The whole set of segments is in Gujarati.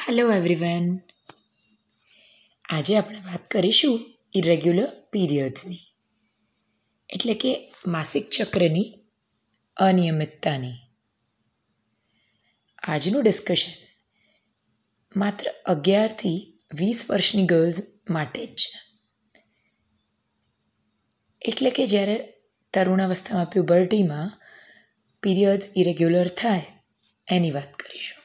હેલો એવરીવન આજે આપણે વાત કરીશું ઇરેગ્યુલર પીરિયડ્સની એટલે કે માસિક ચક્રની અનિયમિતતાની. આજનું ડિસ્કશન માત્ર અગિયારથી વીસ વર્ષની ગર્લ્સ માટે જ છે. એટલે કે જ્યારે તરુણાવસ્થામાં પ્યુબર્ટીમાં પીરિયડ્સ ઇરેગ્યુલર થાય, એની વાત કરીશું.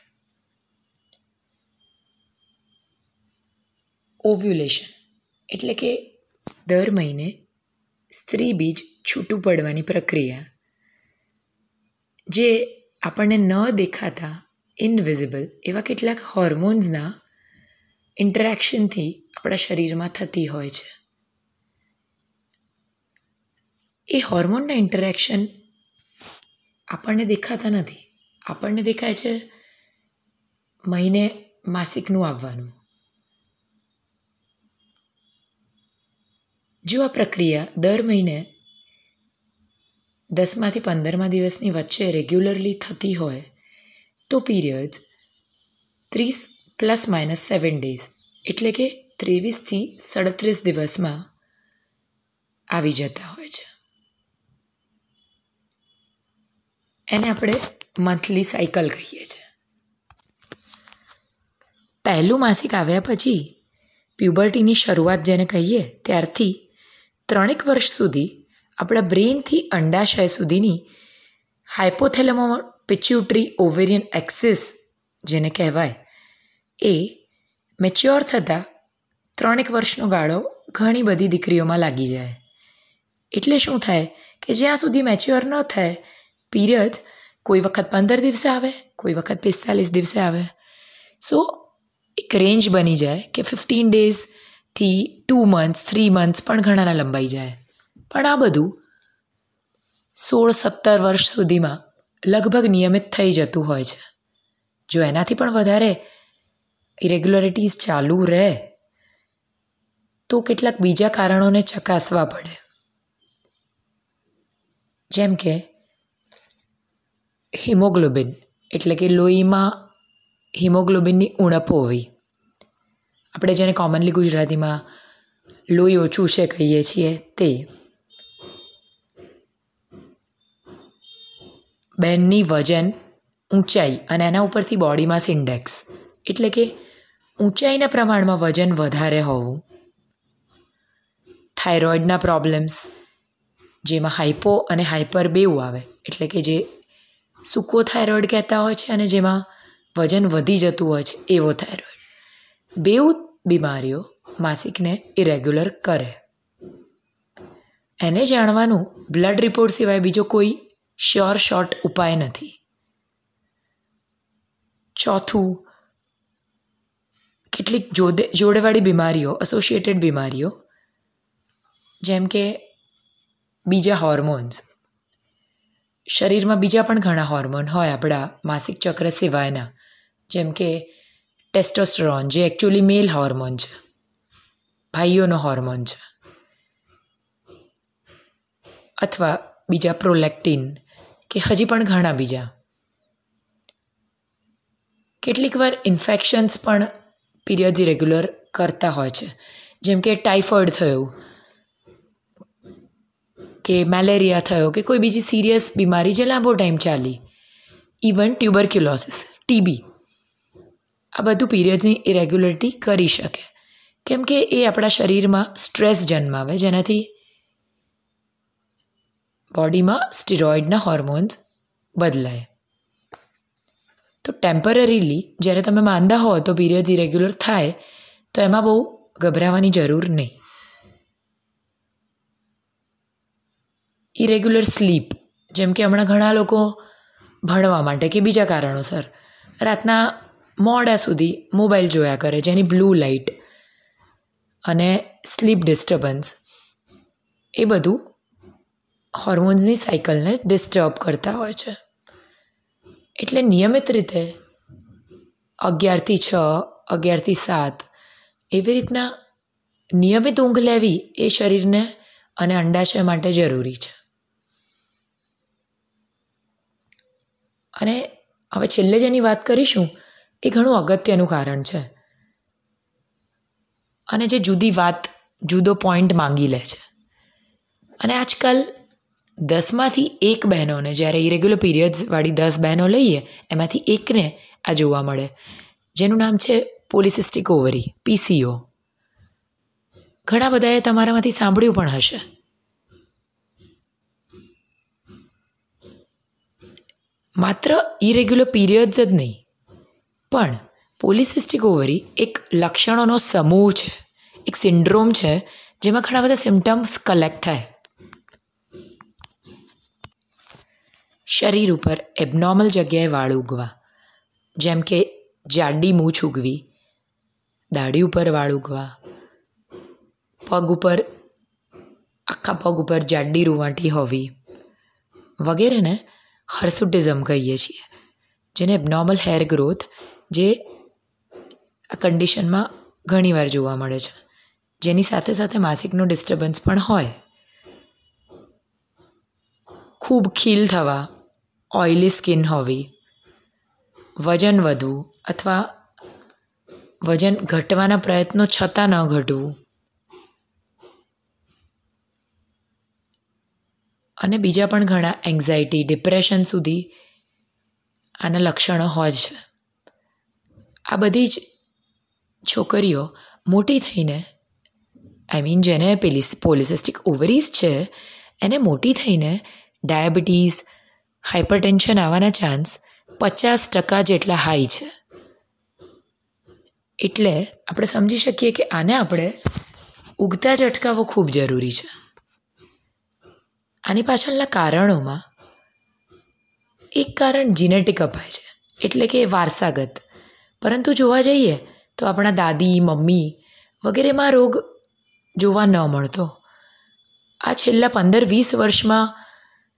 ઓવ્યુલેશન એટલે કે દર મહિને સ્ત્રી બીજ છૂટું પડવાની પ્રક્રિયા, જે આપણને ન દેખાતા ઇનવિઝિબલ એવા કેટલાક હોર્મોન્સના ઇન્ટરેક્શનથી આપણા શરીરમાં થતી હોય છે. એ હોર્મોનના ઇન્ટરેક્શન આપણને દેખાતા નથી. આપણને દેખાય છે મહિને માસિકનું આવવાનું. જો આ પ્રક્રિયા દર મહિને દસમાંથી પંદરમા દિવસની વચ્ચે રેગ્યુલરલી થતી હોય, તો પીરિયડ્સ ત્રીસ પ્લસ માઇનસ સેવન ડેઝ એટલે કે ત્રેવીસથી સડત્રીસ દિવસમાં આવી જતા હોય છે. એને આપણે મંથલી સાયકલ કહીએ છીએ પહેલું માસિક આવ્યા પછી પ્યુબર્ટીની શરૂઆત જેને કહીએ, ત્યારથી ત્રણેક વર્ષ સુધી આપણા બ્રેઇનથી અંડાશય સુધીની હાઇપોથેલેમો પિચ્યુટરી ઓવેરિયન એક્સિસ, જેને કહેવાય, એ મેચ્યોર થતાં ત્રણેક વર્ષનો ગાળો ઘણી બધી દીકરીઓમાં લાગી જાય. એટલે શું થાય કે જ્યાં સુધી મેચ્યોર ન થાય પીરિયડ્સ કોઈ વખત પંદર દિવસે આવે, કોઈ વખત પિસ્તાલીસ દિવસે આવે. સો, એક રેન્જ બની જાય કે ફિફ્ટીન ડેઝથી ટુ મંથ્સ થ્રી મંથ્સ પણ ઘણાના લંબાઈ જાય. પણ આ બધું સોળ, સત્તર વર્ષ સુધીમાં લગભગ નિયમિત થઈ જતું હોય છે. જો એનાથી પણ વધારે ઇરેગ્યુલરિટીઝ ચાલુ રહે, તો કેટલાક બીજા કારણોને ચકાસવા પડે. જેમ કે હિમોગ્લોબિન, એટલે કે લોહીમાં હિમોગ્લોબિનની ઉણપ હોવી. આપણે જેને કોમનલી ગુજરાતીમાં લોહી ઓછું છે કહીએ છીએ તે બેનની વજન ઊંચાઈ અને એના ઉપરથી બોડી માસ ઇન્ડેક્સ એટલે કે ઊંચાઈના પ્રમાણમાં વજન વધારે હોવું. થાઇરોઇડના પ્રોબ્લેમ્સ, જેમાં હાઇપો અને હાઇપર બેવું આવે. એટલે કે જે સૂકો થાઇરોઇડ કહેતા હોય છે અને જેમાં વજન વધી જતું હોય છે એવો થાઇરોઇડ. બેઉ બીમારીઓ માસિકને ઇરેગ્યુલર કરે. એને જાણવાનું બ્લડ રિપોર્ટ સિવાય બીજો કોઈ શ્યોર શોર્ટ ઉપાય નથી. ચોથું, કેટલીક જોડે, જોડેવાળી બીમારીઓ એસોસિએટેડ બીમારીઓ, જેમ કે બીજા હોર્મોન્સ શરીરમાં બીજા પણ ઘણા હોર્મોન હોય આપણા માસિક ચક્ર સિવાયના, જેમ કે ટેસ્ટોસ્ટેરોન જે એકચ્યુઅલી મેલ હોર્મોન છે. ભાઈઓનો હોર્મોન છે. અથવા બીજા પ્રોલેક્ટિન કે હજી પણ ઘણા બીજા. કેટલીક વાર ઇન્ફેક્શન્સ પણ પીરિયડ્સ રેગ્યુલર કરતા હોય છે. જેમ કે ટાઇફોઇડ થયું, કે મેલેરિયા થયો, કે કોઈ બીજી સિરિયસ બીમારી જે લાંબો ટાઈમ ચાલી. ઇવન ટ્યુબરક્યુલોસિસ ટીબી આ બધું પીરિયડ્સની ઇરેગ્યુલરિટી કરી શકે. કેમ કે એ આપણા શરીરમાં સ્ટ્રેસ જન્માવે, જેનાથી બોડીમાં સ્ટીરોઇડના હોર્મોન્સ બદલાય. તો ટેમ્પરરીલી જ્યારે તમે માંદા હો તો પીરિયડ્સ ઇરેગ્યુલર થાય, તો એમાં બહુ ગભરાવાની જરૂર નહીં. ઇરેગ્યુલર સ્લીપ જેમ કે હમણાં ઘણા લોકો ભણવા માટે કે બીજા કારણોસર, રાતના મોડા સુધી મોબાઈલ જોયા કરે, જેની બ્લુ લાઇટ અને સ્લીપ ડિસ્ટર્બન્સ. એ બધું હોર્મોન્સની સાયકલને ડિસ્ટર્બ કરતા હોય છે. એટલે નિયમિત રીતે અગિયારથી છ, અગિયારથી સાત એવી રીતના નિયમિત ઊંઘ લેવી એ શરીરને અને અંડાશય માટે જરૂરી છે. અને હવે છેલ્લે જેની વાત કરીશું એ ઘણું અગત્યનું કારણ છે. અને જે જુદી વાત, જુદો પોઈન્ટ માંગી લે છે. અને આજકાલ દસમાંથી એક બહેનોને, જ્યારે ઇરેગ્યુલર પીરિયડ્સવાળી દસ બહેનો લઈએ, એમાંથી એકને આ જોવા મળે. જેનું નામ છે પોલિસિસ્ટિક ઓવરી પીસીઓ ઘણા બધાએ તમારામાંથી સાંભળ્યું પણ હશે. માત્ર ઇરેગ્યુલર પીરિયડ્સ જ નહીં પણ પોલિસિસ્ટિક ઓવરી એક લક્ષણોનો સમૂહ છે. એક સિન્ડ્રોમ છે જેમાં ઘણા બધા સિમ્ટમ્સ કલેક્ટ થાય. શરીર ઉપર એબનોર્મલ જગ્યાએ વાળ ઉગવા, જેમ કે જાડી મૂછ ઉગવી, દાઢી ઉપર વાળ ઉગવા, પગ ઉપર, આખા પગ ઉપર જાડી રૂવાંટી હોવી વગેરેને હર્સુટિઝમ કહીએ છીએ, જેને એબનોર્મલ હેર ગ્રોથ જે આ કન્ડિશનમાં ઘણીવાર જોવા મળે છે. જેની સાથે સાથે માસિકનું ડિસ્ટર્બન્સ પણ હોય. ખૂબ ખીલ થવા ઓઇલી સ્કિન હોવી, વજન વધવું અથવા વજન ઘટવાના પ્રયત્નો છતાં ન ઘટવું. અને બીજા પણ ઘણા એન્ઝાયટી ડિપ્રેશન સુધી આના લક્ષણો હોય છે. આ બધી જ છોકરીઓ મોટી થઈને આઈ મીન જેને પેલી પોલિસિસ્ટિક ઓવરીઝ છે, એને મોટી થઈને ડાયાબિટીસ હાઇપરટેન્શન આવવાના ચાન્સ પચાસ ટકા જેટલા હાઈ છે. એટલે આપણે સમજી શકીએ કે આને આપણે ઉગતા જ અટકાવવો ખૂબ જરૂરી છે. આની પાછળના કારણોમાં એક કારણ જીનેટિક અપાય છે. એટલે કે વારસાગત પરંતુ જોવા જઈએ તો આપણા દાદી, મમ્મી વગેરેમાં રોગ જોવા ન મળતો. આ છેલ્લા પંદર, વીસ વર્ષમાં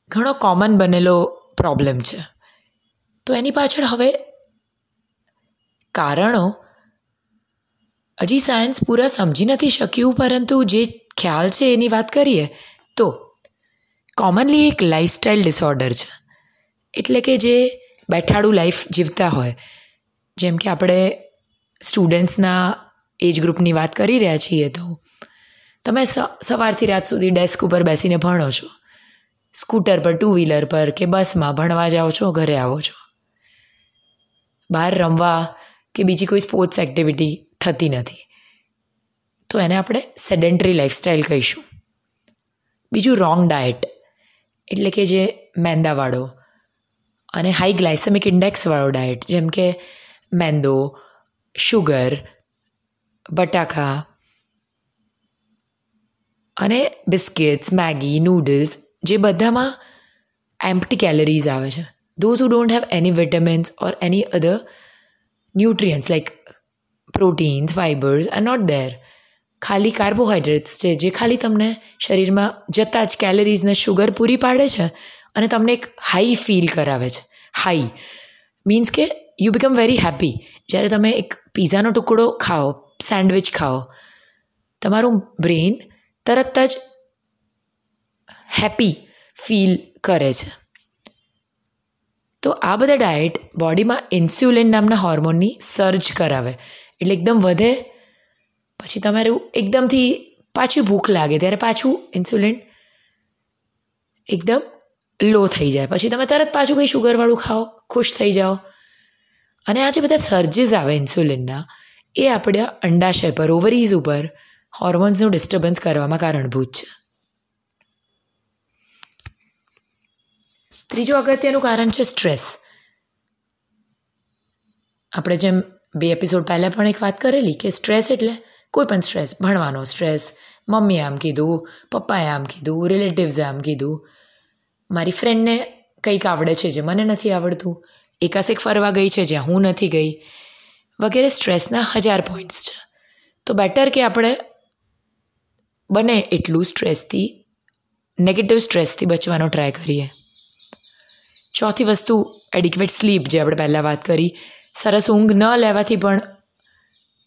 ઘણો કોમન બનેલો પ્રોબ્લેમ છે. તો એની પાછળ હવે કારણો હજી સાયન્સ પૂરા સમજી નથી શક્યું, પરંતુ જે ખ્યાલ છે એની વાત કરીએ તો કોમનલી એક લાઇફસ્ટાઇલ ડિસઓર્ડર છે. એટલે કે જે બેઠાડું લાઈફ જીવતા હોય. જેમ કે આપણે સ્ટુડન્ટ્સના એજ ગ્રુપની વાત કરી રહ્યા છીએ, તો તમે સવારથી રાત સુધી ડેસ્ક ઉપર બેસીને ભણો છો. સ્કૂટર પર ટુ વ્હીલર પર કે બસમાં ભણવા જાઓ છો, ઘરે આવો છો. બહાર રમવા કે બીજી કોઈ સ્પોર્ટ્સ એક્ટિવિટી થતી નથી. તો એને આપણે સેડેન્ટરી લાઈફસ્ટાઈલ કહીશું. બીજું રોંગ ડાયટ એટલે કે જે મેંદાવાળો અને હાઈ ગ્લાયસેમિક ઇન્ડેક્સવાળો ડાયટ જેમ કે મેંદો શુગર બટાકા અને બિસ્કિટ્સ મેગી નૂડલ્સ જે બધામાં એમ્પટી કેલરીઝ આવે છે. Those who don't have any vitamins or any other nutrients like proteins fibres are not there ખાલી કાર્બોહાઈડ્રેટ્સ છે, જે ખાલી તમને શરીરમાં જતાં જ કેલરીઝને શુગર પૂરી પાડે છે અને તમને એક હાઈ ફીલ કરાવે છે. હાઈ મીન્સ કે યુ બીકમ વેરી હેપી જ્યારે તમે એક પીઝાનો ટુકડો ખાઓ, સેન્ડવિચ ખાઓ, તમારું બ્રેઇન તરત જ હેપી ફીલ કરે છે. તો આ બધા ડાયટ બોડીમાં ઇન્સ્યુલિન નામના હોર્મોનની સર્જ કરાવે. એટલે એકદમ વધે, પછી તમારું એકદમથી પાછી ભૂખ લાગે, ત્યારે પાછું ઇન્સ્યુલિન એકદમ લો થઈ જાય. પછી તમે તરત પાછું કંઈ શુગરવાળું ખાઓ, ખુશ થઈ જાઓ. અને આ જે બધા સર્જીસ આવે ઇન્સ્યુલિનના એ આપણા અંડાશય પર ઓવરીઝ ઉપર હોર્મોન્સનું ડિસ્ટર્બન્સ કરવામાં કારણભૂત છે. ત્રીજું અગત્યનું કારણ છે સ્ટ્રેસ આપણે જેમ બે એપિસોડ પહેલાં પણ એક વાત કરેલી કે સ્ટ્રેસ એટલે કોઈ પણ સ્ટ્રેસ ભણવાનો સ્ટ્રેસ મમ્મીએ આમ કીધું, પપ્પાએ આમ કીધું રિલેટિવ્સે આમ કીધું. મારી ફ્રેન્ડને કંઈક આવડે છે જે મને નથી આવડતું એકાસેક ફરવા ગઈ છે જ્યાં હું નથી ગઈ, વગેરે સ્ટ્રેસના હજાર પોઈન્ટ્સ છે. તો બેટર કે આપણે બને એટલું સ્ટ્રેસથી, નેગેટિવ સ્ટ્રેસથી બચવાનો ટ્રાય કરીએ. ચોથી વસ્તુ એડિક્વેટ સ્લીપ જે આપણે પહેલાં વાત કરી, સરસ ઊંઘ ન લેવાથી પણ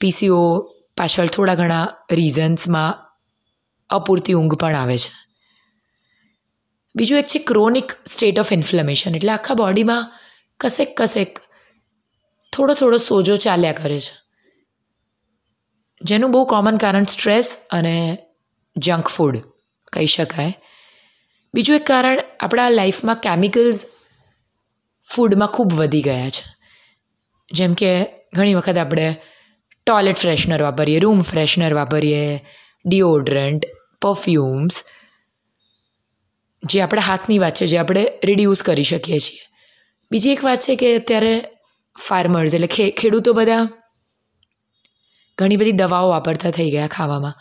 પીસીઓ પાછળ થોડા ઘણા રીઝન્સમાં અપૂરતી ઊંઘ પણ આવે છે. બીજું એક છે ક્રોનિક સ્ટેટ ઓફ ઇન્ફ્લેમેશન એટલે આખા બોડીમાં કસેક કસેક થોડો થોડો સોજો ચાલ્યા કરે છે. જેનું બહુ કોમન કારણ સ્ટ્રેસ અને જંક ફૂડ કહી શકાય. બીજું એક કારણ આપણા લાઈફમાં કેમિકલ્સ ફૂડમાં ખૂબ વધી ગયા છે. જેમ કે ઘણી વખત આપણે ટોયલેટ ફ્રેશનર વાપરીએ રૂમ ફ્રેશનર વાપરીએ ડિઓડરન્ટ પરફ્યુમ્સ જે આપણા હાથની વાત છે, જે આપણે રિડ્યુસ કરી શકીએ છીએ. બીજી એક વાત છે કે અત્યારે ફાર્મર્સ એટલે ખેડૂતો બધા ઘણી બધી દવાઓ વાપરતા થઈ ગયા ખાવામાં.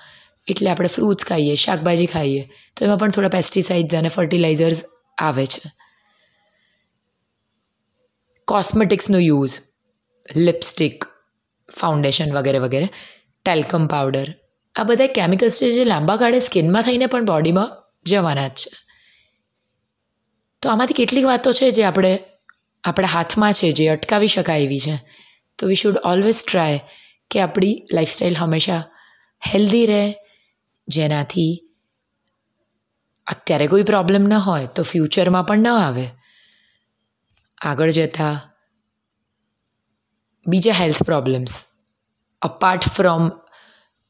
એટલે આપણે ફ્રૂટ્સ ખાઈએ, શાકભાજી ખાઈએ, તો એમાં પણ થોડા પેસ્ટિસાઇડ્સ અને ફર્ટિલાઇઝર્સ આવે છે. કોસ્મેટિક્સનો યુઝ લિપસ્ટિક ફાઉન્ડેશન વગેરે વગેરે ટેલ્કમ પાવડર આ બધા કેમિકલ્સ છે જે લાંબા ગાળે સ્કિનમાં થઈને પણ બોડીમાં જવાના જ છે. તો આમાંથી કેટલીક વાતો છે જે આપણે આપણા હાથમાં છે, જે અટકાવી શકાય એવી છે. તો વી શુડ ઓલવેઝ ટ્રાય કે આપણી લાઈફસ્ટાઈલ હંમેશા હેલ્ધી રહે, જેનાથી અત્યારે કોઈ પ્રોબ્લેમ ન હોય તો ફ્યુચરમાં પણ ન આવે. આગળ જતાં બીજા health problems apart from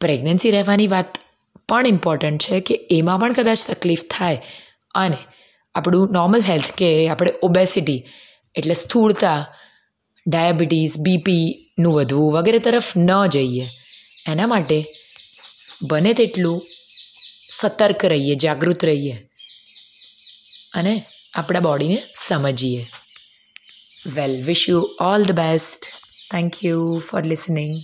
pregnancy રહેવાની વાત પણ ઇમ્પોર્ટન્ટ છે કે એમાં પણ કદાચ તકલીફ થાય અને આપણું નોર્મલ હેલ્થ કે આપણે ઓબેસિટી એટલે સ્થૂળતા, ડાયાબિટીસ બીપીનું વધવું વગેરે તરફ ન જઈએ. એના માટે બને તેટલું સતર્ક રહીએ, જાગૃત રહીએ અને આપણા બોડીને સમજીએ. Well wish you all the best thank you for listening